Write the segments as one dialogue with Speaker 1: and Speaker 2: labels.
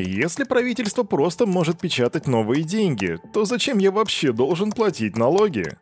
Speaker 1: Если правительство просто может печатать новые деньги, то зачем я вообще должен платить налоги?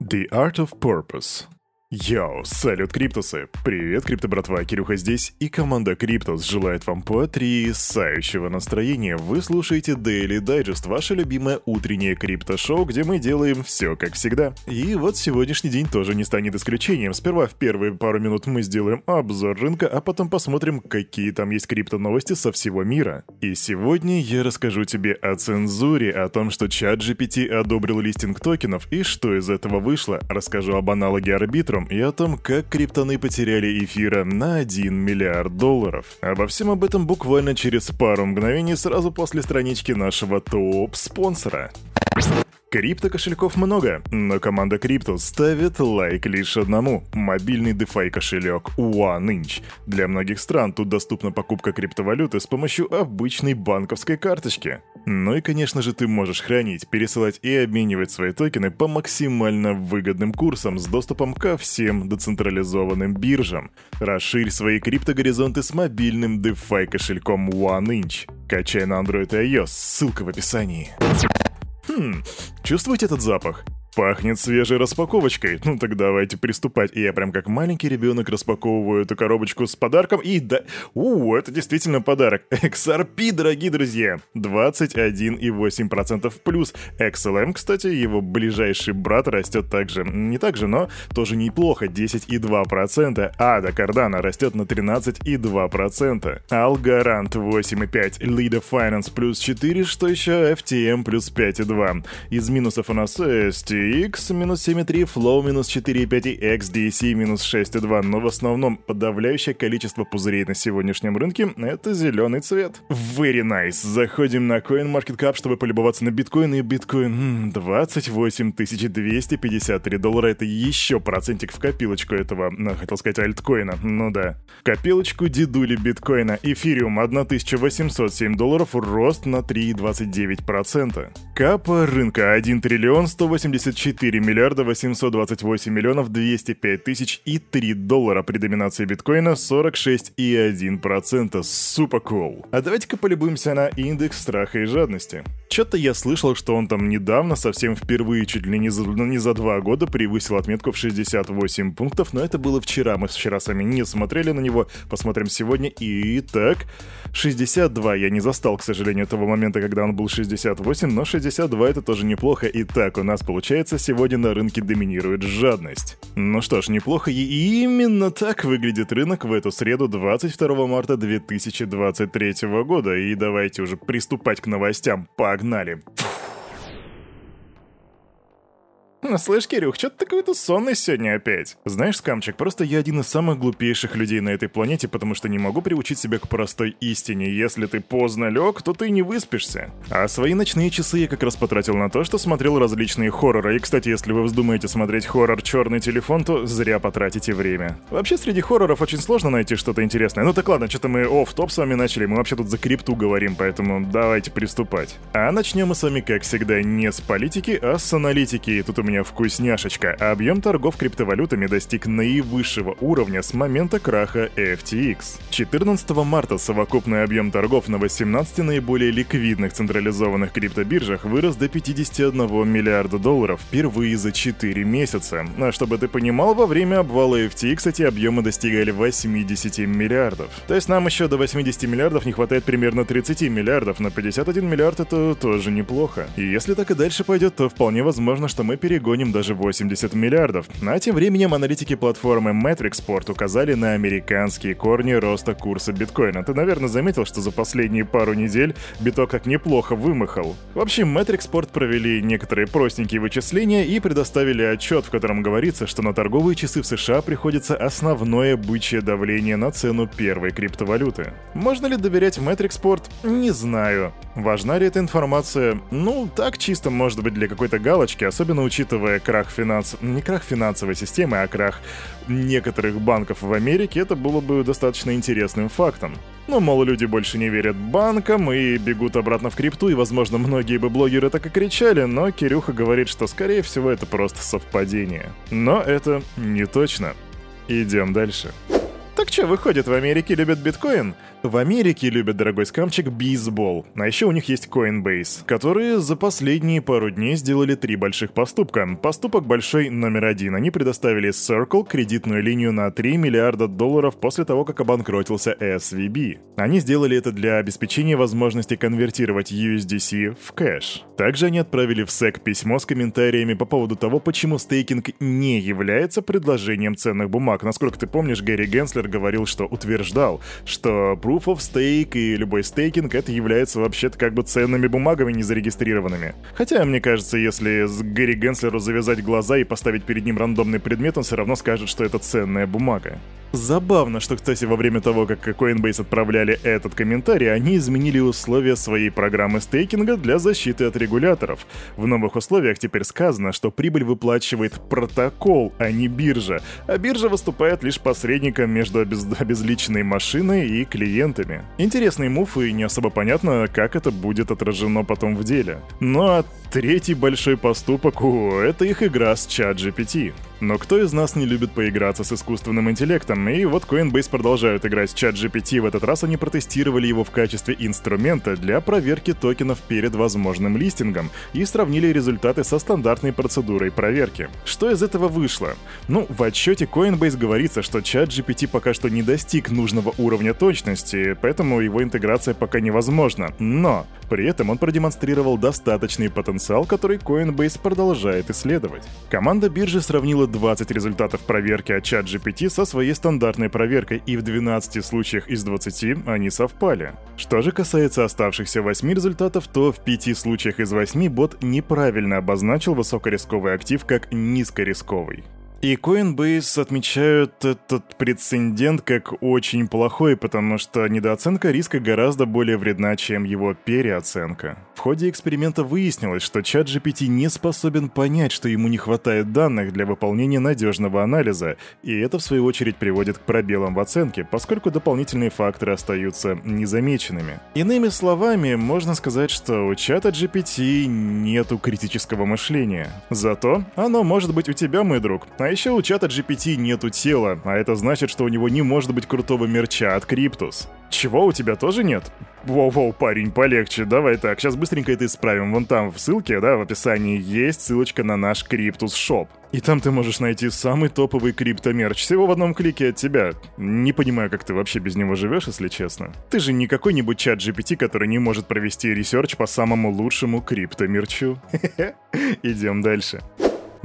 Speaker 1: The Art of Purpose Йоу, салют, Криптусы! Привет, Крипто братва, Кирюха здесь, и команда Криптус желает вам потрясающего настроения. Вы слушаете Daily Digest, ваше любимое утреннее крипто-шоу, где мы делаем все как всегда. И вот сегодняшний день тоже не станет исключением. Сперва в первые пару минут мы сделаем обзор рынка, а потом посмотрим, какие там есть крипто-новости со всего мира. И сегодня я расскажу тебе о цензуре, о том, что ChatGPT одобрил листинг токенов и что из этого вышло. Расскажу об аналоге Arbitrum и о том, как криптоны потеряли эфира на 1 миллиард долларов. Обо всем об этом буквально через пару мгновений сразу после странички нашего топ-спонсора. Крипто кошельков много, но команда Крипто ставит лайк лишь одному – мобильный DeFi кошелек OneInch. Для многих стран тут доступна покупка криптовалюты с помощью обычной банковской карточки. Ну и, конечно же, ты можешь хранить, пересылать и обменивать свои токены по максимально выгодным курсам с доступом ко всем децентрализованным биржам. Расширь свои криптогоризонты с мобильным DeFi кошельком OneInch. Качай на Android и iOS, ссылка в описании. Хм, чувствуете этот запах? Пахнет свежей распаковочкой. Ну так давайте приступать. И я прям как маленький ребенок распаковываю эту коробочку с подарком. И да... У, это действительно подарок. XRP, дорогие друзья. 21,8% плюс. XLM, кстати, его ближайший брат растет также. Не так же, но тоже неплохо. 10,2%. Ада Cardano растет на 13,2%. Algorand 8,5%. Lida Finance плюс 4. Что еще? FTM плюс 5,2%. Из минусов у нас есть X минус 7,3, Flow минус 4,5 и XDC минус 6,2, но в основном подавляющее количество пузырей на сегодняшнем рынке — это зеленый цвет. Very nice. Заходим на CoinMarketCap, чтобы полюбоваться на биткоин, и биткоин 28 253 доллара. Это еще процентик в копилочку этого, ну, хотел сказать, альткоина. Ну да. Копилочку дедули биткоина. Эфириум 1807 долларов, рост на 3,29%. Капа рынка 1 триллион 180 4 миллиарда 828 миллионов 205 тысяч и 3 доллара при доминации биткоина 46,1%. Супер cool. А давайте-ка полюбуемся на индекс страха и жадности. Что-то я слышал, что он там недавно, совсем впервые, чуть ли не за, не за два года, превысил отметку в 68 пунктов, но это было вчера. Мы вчера с вами не смотрели на него, посмотрим сегодня. Итак, 62 я не застал, к сожалению, того момента, когда он был 68, но 62 это тоже неплохо. Итак, у нас получается сегодня на рынке доминирует жадность. Ну что ж, неплохо, и именно так выглядит рынок в эту среду 22 марта 2023 года. И давайте уже приступать к новостям. Погнали! Ну, слышь, Кирюх, что ты какой-то сонный сегодня опять? Знаешь, Скамчик, просто я один из самых глупейших людей на этой планете, потому что не могу приучить себя к простой истине. Если ты поздно лег, то ты не выспишься. А свои ночные часы я как раз потратил на то, что смотрел различные хорроры. И, кстати, если вы вздумаете смотреть хоррор «Черный телефон», то зря потратите время. Вообще, среди хорроров очень сложно найти что-то интересное. Ну так ладно, что-то мы оф топ с вами начали, мы вообще тут за крипту говорим, поэтому давайте приступать. А начнем мы с вами, как всегда, не с политики, а с аналитики. И тут у меня сегодня вкусняшечка. Объем торгов криптовалютами достиг наивысшего уровня с момента краха FTX. 14 марта совокупный объем торгов на 18 наиболее ликвидных централизованных криптобиржах вырос до 51 миллиарда долларов впервые за 4 месяца. А чтобы ты понимал, во время обвала FTX эти объемы достигали 80 миллиардов. То есть нам еще до 80 миллиардов не хватает примерно 30 миллиардов, но 51 миллиард это тоже неплохо. И если так и дальше пойдет, то вполне возможно, что мы перегоним даже 80 миллиардов. А тем временем аналитики платформы Metricsport указали на американские корни роста курса биткоина. Ты, наверное, заметил, что за последние пару недель биток так неплохо вымахал. В общем, Metricsport провели некоторые простенькие вычисления и предоставили отчет, в котором говорится, что на торговые часы в США приходится основное бычье давление на цену первой криптовалюты. Можно ли доверять Metricsport? Не знаю. Важна ли эта информация? Ну, так чисто может быть для какой-то галочки, особенно учитывая учитывая крах финанс... не крах финансовой системы, а крах некоторых банков в Америке, это было бы достаточно интересным фактом. Но, мол, люди больше не верят банкам и бегут обратно в крипту, и, возможно, многие бы блогеры так и кричали, но Кирюха говорит, что, скорее всего, это просто совпадение. Но это не точно. Идем дальше. Так что, выходит, в Америке любят биткоин? В Америке любят, дорогой скамчик, бейсбол. А еще у них есть Coinbase, которые за последние пару дней сделали три больших поступка. Поступок большой номер один. Они предоставили Circle кредитную линию на 3 миллиарда долларов после того, как обанкротился SVB. Они сделали это для обеспечения возможности конвертировать USDC в кэш. Также они отправили в SEC письмо с комментариями по поводу того, почему стейкинг не является предложением ценных бумаг. Насколько ты помнишь, Гэри Генслер говорил, что утверждал, что Proof of Stake и любой стейкинг это является вообще-то как бы ценными бумагами незарегистрированными. Хотя, мне кажется, если с Гэри Генслеру завязать глаза и поставить перед ним рандомный предмет, он все равно скажет, что это ценная бумага. Забавно, что, кстати, во время того, как Coinbase отправляли этот комментарий, они изменили условия своей программы стейкинга для защиты от регуляторов. В новых условиях теперь сказано, что прибыль выплачивает протокол, а не биржа, а биржа выступает лишь посредником между обез... обезличенной машиной и клиентами. Интересный мув, и не особо понятно, как это будет отражено потом в деле. Ну а третий большой поступок, о, это их игра с ChatGPT. Но кто из нас не любит поиграться с искусственным интеллектом? И вот Coinbase продолжают играть с ChatGPT. В этот раз они протестировали его в качестве инструмента для проверки токенов перед возможным листингом и сравнили результаты со стандартной процедурой проверки. Что из этого вышло? Ну, в отчете Coinbase говорится, что ChatGPT пока что не достиг нужного уровня точности, поэтому его интеграция пока невозможна. Но при этом он продемонстрировал достаточный потенциал, который Coinbase продолжает исследовать. Команда биржи сравнила 20 результатов проверки от ChatGPT со своей стандартной проверкой, и в 12 случаях из 20 они совпали. Что же касается оставшихся 8 результатов, то в 5 случаях из 8 бот неправильно обозначил высокорисковый актив как низкорисковый. И Coinbase отмечают этот прецедент как очень плохой, потому что недооценка риска гораздо более вредна, чем его переоценка. В ходе эксперимента выяснилось, что чат GPT не способен понять, что ему не хватает данных для выполнения надежного анализа, и это в свою очередь приводит к пробелам в оценке, поскольку дополнительные факторы остаются незамеченными. Иными словами, можно сказать, что у чата GPT нету критического мышления. Зато оно может быть у тебя, мой друг, а еще у чата GPT нету тела, а это значит, что у него не может быть крутого мерча от Криптус. Чего, у тебя тоже нет? Воу-воу, парень, полегче, давай так, сейчас быстренько это исправим. Вон там в ссылке, да, в описании есть ссылочка на наш Криптус Shop. И там ты можешь найти самый топовый криптомерч всего в одном клике от тебя. Не понимаю, как ты вообще без него живешь, если честно. Ты же не какой-нибудь ChatGPT, который не может провести research по самому лучшему криптомерчу. Идем дальше.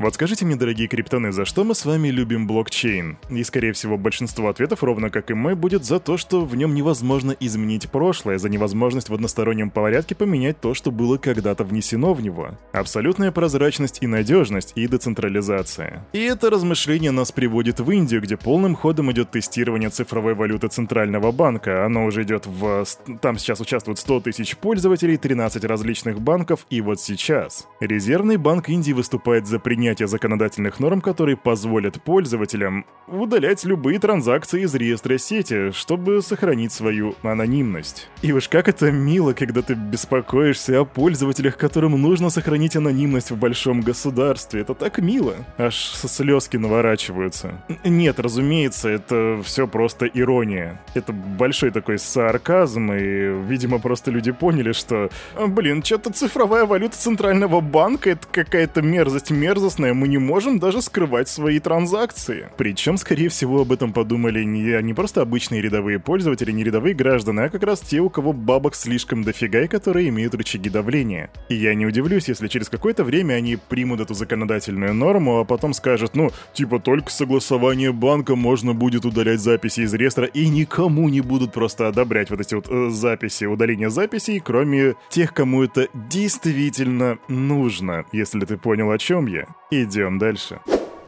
Speaker 1: Вот скажите мне, дорогие криптоны, за что мы с вами любим блокчейн? И, скорее всего, большинство ответов, ровно как и мы, будет за то, что в нем невозможно изменить прошлое, за невозможность в одностороннем порядке поменять то, что было когда-то внесено в него. Абсолютная прозрачность и надежность, и децентрализация. И это размышление нас приводит в Индию, где полным ходом идет тестирование цифровой валюты Центрального банка. Оно уже идет в... Там сейчас участвуют 100 тысяч пользователей, 13 различных банков, и вот сейчас. Резервный банк Индии выступает за принятие принятия законодательных норм, которые позволят пользователям удалять любые транзакции из реестра сети, чтобы сохранить свою анонимность. И уж как это мило, когда ты беспокоишься о пользователях, которым нужно сохранить анонимность в большом государстве. Это так мило. Аж слезки наворачиваются. Нет, разумеется, это все просто ирония. Это большой такой сарказм, и, видимо, просто люди поняли, что, блин, что-то цифровая валюта Центрального банка — это какая-то мерзость мерзостная, интересное, мы не можем даже скрывать свои транзакции. Причем, скорее всего, об этом подумали не, не просто обычные рядовые пользователи, не рядовые граждане, а как раз те, у кого бабок слишком дофига и которые имеют рычаги давления. И я не удивлюсь, если через какое-то время они примут эту законодательную норму, а потом скажут, ну, типа только согласование банка можно будет удалять записи из реестра, и никому не будут просто одобрять вот эти вот э, записи, удаление записей, кроме тех, кому это действительно нужно, если ты понял, о чем я. Идем дальше.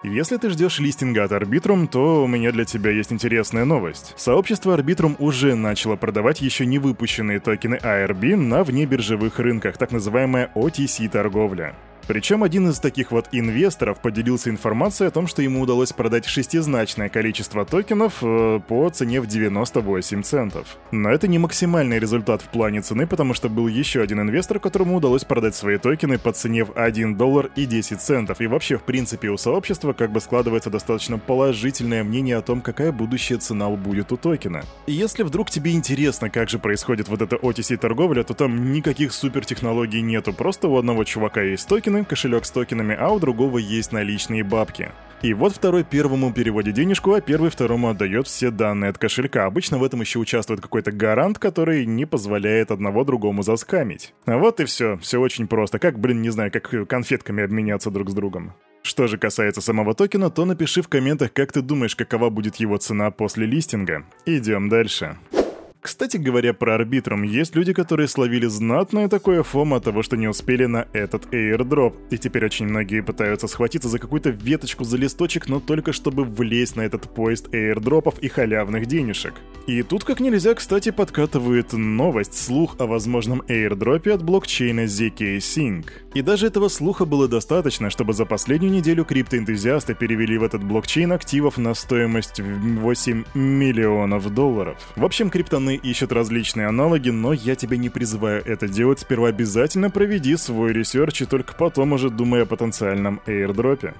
Speaker 1: Если ты ждешь листинга от Arbitrum, то у меня для тебя есть интересная новость. Сообщество Arbitrum уже начало продавать еще не выпущенные токены ARB на внебиржевых рынках, так называемая OTC-торговля. Причем один из таких вот инвесторов поделился информацией о том, что ему удалось продать шестизначное количество токенов э, по цене в 98 центов. Но это не максимальный результат в плане цены, потому что был еще один инвестор, которому удалось продать свои токены по цене в 1 доллар и 10 центов. И вообще, в принципе, у сообщества как бы складывается достаточно положительное мнение о том, какая будущая цена будет у токена. И если вдруг тебе интересно, как же происходит вот эта OTC-торговля, то там никаких супертехнологий нету. Просто у одного чувака есть токены, кошелек с токенами, а у другого есть наличные бабки. И вот второй первому переводит денежку, а первый второму отдает все данные от кошелька. Обычно в этом еще участвует какой-то гарант, который не позволяет одного другому заскамить. А вот и все. Все очень просто. Как, блин, не знаю, как конфетками обменяться друг с другом. Что же касается самого токена, то напиши в комментах, как ты думаешь, какова будет его цена после листинга. Идем дальше. Кстати говоря про Arbitrum, есть люди, которые словили знатное такое FOMO того, что не успели на этот airdrop. И теперь очень многие пытаются схватиться за какую-то веточку за листочек, но только чтобы влезть на этот поезд airdrop ов и халявных денежек. И тут как нельзя, кстати, подкатывает новость, слух о возможном airdrop е от блокчейна ZK Sync. И даже этого слуха было достаточно, чтобы за последнюю неделю криптоэнтузиасты перевели в этот блокчейн активов на стоимость 8 миллионов долларов. В общем, криптоны стороны, ищут различные аналоги, но я тебя не призываю это делать. Сперва обязательно проведи свой research и только потом уже думай о потенциальном airdrop е.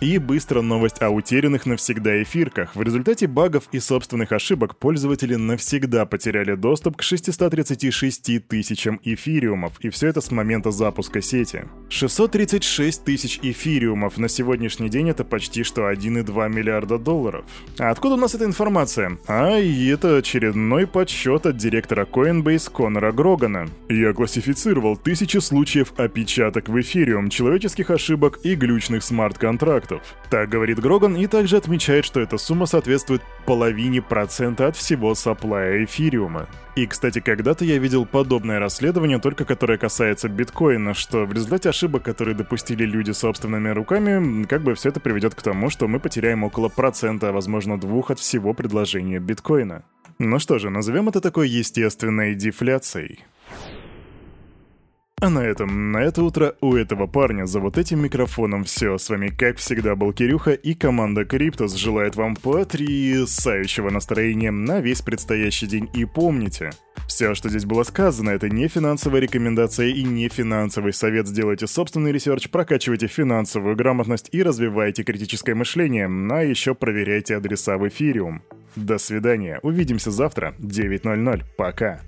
Speaker 1: И быстро новость о утерянных навсегда эфирках. В результате багов и собственных ошибок пользователи навсегда потеряли доступ к 636 тысячам эфириумов, и все это с момента запуска сети. 636 тысяч эфириумов на сегодняшний день это почти что 1,2 миллиарда долларов. А откуда у нас эта информация? А, и это очередной подсчет от директора Coinbase Конора Грогана. Я классифицировал тысячи случаев опечаток в эфириум, человеческих ошибок и глючных смарт-контрактов проектов. Так говорит Гроган и также отмечает, что эта сумма соответствует половине процента от всего саплая эфириума. И, кстати, когда-то я видел подобное расследование, только которое касается биткоина, что в результате ошибок, которые допустили люди собственными руками, как бы все это приведет к тому, что мы потеряем около процента, а возможно двух от всего предложения биткоина. Ну что же, назовем это такой естественной дефляцией. А на этом, на это утро у этого парня за вот этим микрофоном все. С вами, как всегда, был Кирюха и команда Криптус желает вам потрясающего настроения на весь предстоящий день. И помните, все, что здесь было сказано, это не финансовая рекомендация и не финансовый совет. Сделайте собственный research, прокачивайте финансовую грамотность и развивайте критическое мышление, а еще проверяйте адреса в эфириум. До свидания, увидимся завтра, 9.00, пока.